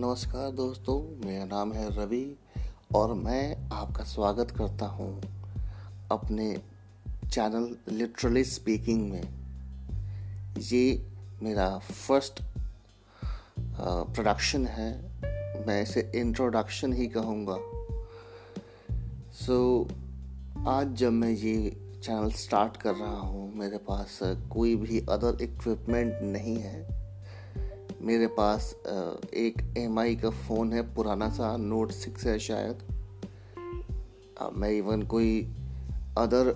नमस्कार दोस्तों मेरा नाम है रवि और मैं आपका स्वागत करता हूँ अपने चैनल लिटरली स्पीकिंग में। ये मेरा फ़र्स्ट प्रोडक्शन है। मैं इसे इंट्रोडक्शन ही कहूँगा। सो so, आज जब मैं ये चैनल स्टार्ट कर रहा हूँ मेरे पास कोई भी अदर इक्विपमेंट नहीं है। मेरे पास एक एमआई का फ़ोन है, पुराना सा नोट सिक्स है शायद। मैं इवन कोई अदर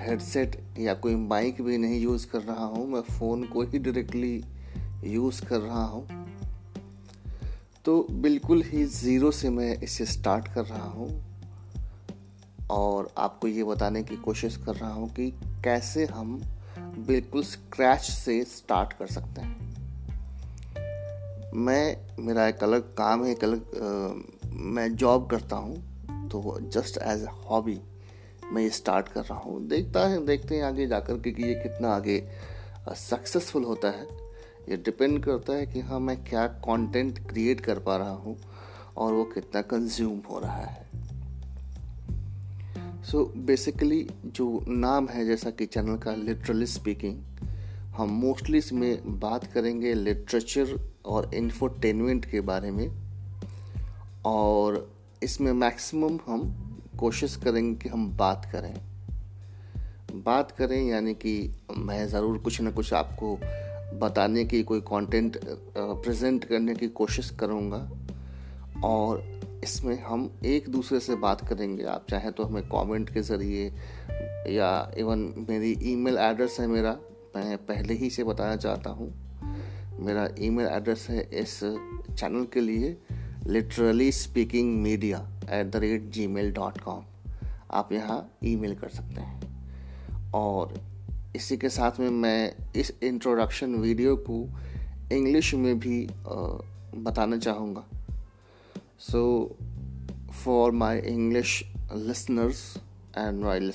हेडसेट या कोई माइक भी नहीं यूज़ कर रहा हूँ, मैं फ़ोन को ही डायरेक्टली यूज़ कर रहा हूँ। तो बिल्कुल ही ज़ीरो से मैं इसे स्टार्ट कर रहा हूँ। और आपको ये बताने की कोशिश कर रहा हूँ कि कैसे हम बिल्कुल स्क्रैच से स्टार्ट कर सकते हैं। मैं मेरा एक अलग काम है एक अलग मैं जॉब करता हूँ तो जस्ट एज ए हॉबी मैं ये स्टार्ट कर रहा हूँ। देखता है देखते हैं आगे जाकर के कि ये कितना आगे सक्सेसफुल होता है। ये डिपेंड करता है कि हाँ मैं क्या कंटेंट क्रिएट कर पा रहा हूँ और वो कितना कंज्यूम हो रहा है। सो so, बेसिकली जो नाम है जैसा कि चैनल का लिटरली स्पीकिंग हम मोस्टली इसमें बात करेंगे लिटरेचर और इन्फोटेनमेंट के बारे में। और इसमें मैक्सिमम हम कोशिश करेंगे कि हम बात करें। बात करें यानी कि मैं ज़रूर कुछ ना कुछ आपको बताने की, कोई कंटेंट प्रेजेंट करने की कोशिश करूँगा। और इसमें हम एक दूसरे से बात करेंगे। आप चाहें तो हमें कमेंट के ज़रिए या इवन मेरी ईमेल एड्रेस है मेरा। मैं पहले ही से बताना चाहता हूँ। मेरा ईमेल एड्रेस है इस चैनल के लिए literally speaking media at the rate Gmail dot com आप यहाँ ईमेल कर सकते हैं। और इसी के साथ में मैं इस इंट्रोडक्शन वीडियो को इंग्लिश में भी बताना चाहूँगा। So for my English listeners and my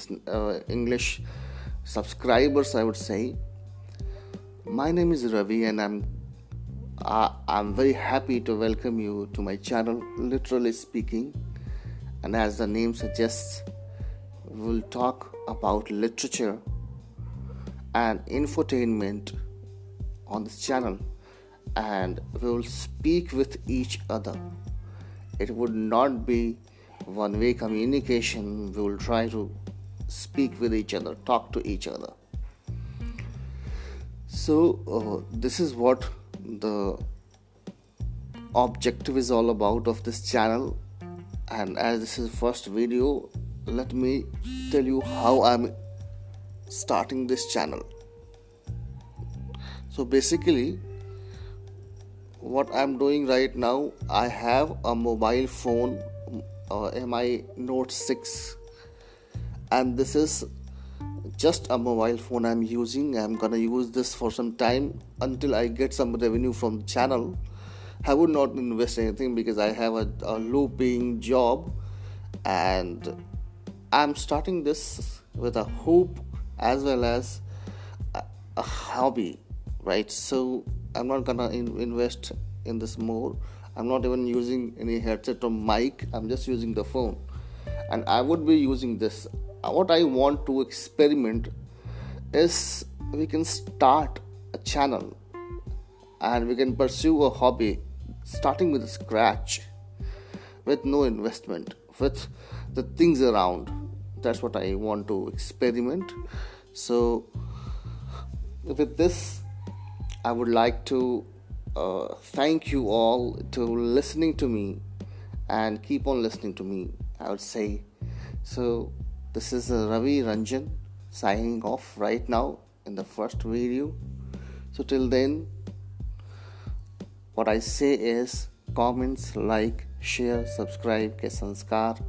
English subscribers i would say My name is Ravi, and I'm uh, I'm very happy to welcome you to my channel, literally speaking. And as the name suggests, we'll talk about literature and infotainment on this channel, and we will speak with each other. It would not be one way communication, we will try to speak with each other, talk to each other so uh, this is what the objective is all about of this channel. And as this is first video let me tell you how i'm starting this channel. So basically what i'm doing right now i have a mobile phone uh, mi note 6 and this is just a mobile phone I'm using. I'm gonna use this for some time until I get some revenue from the channel. I would not invest anything because I have a, a low paying job and I'm starting this with a hope as well as a, a hobby, right? So I'm not gonna in, invest in this more. I'm not even using any headset or mic, I'm just using the phone. And I would be using this what I want to experiment is we can start a channel and we can pursue a hobby starting with scratch with no investment with the things around. That's what i want to experiment. So with this i would like to uh, thank you all to listening to me and keep on listening to me i would say. So this is uh, Ravi Ranjan signing off right now in the first video. So, till then, what I say is comments, like, share, subscribe के संस्कार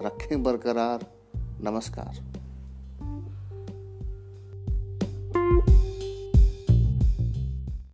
रखें बरकरार नमस्कार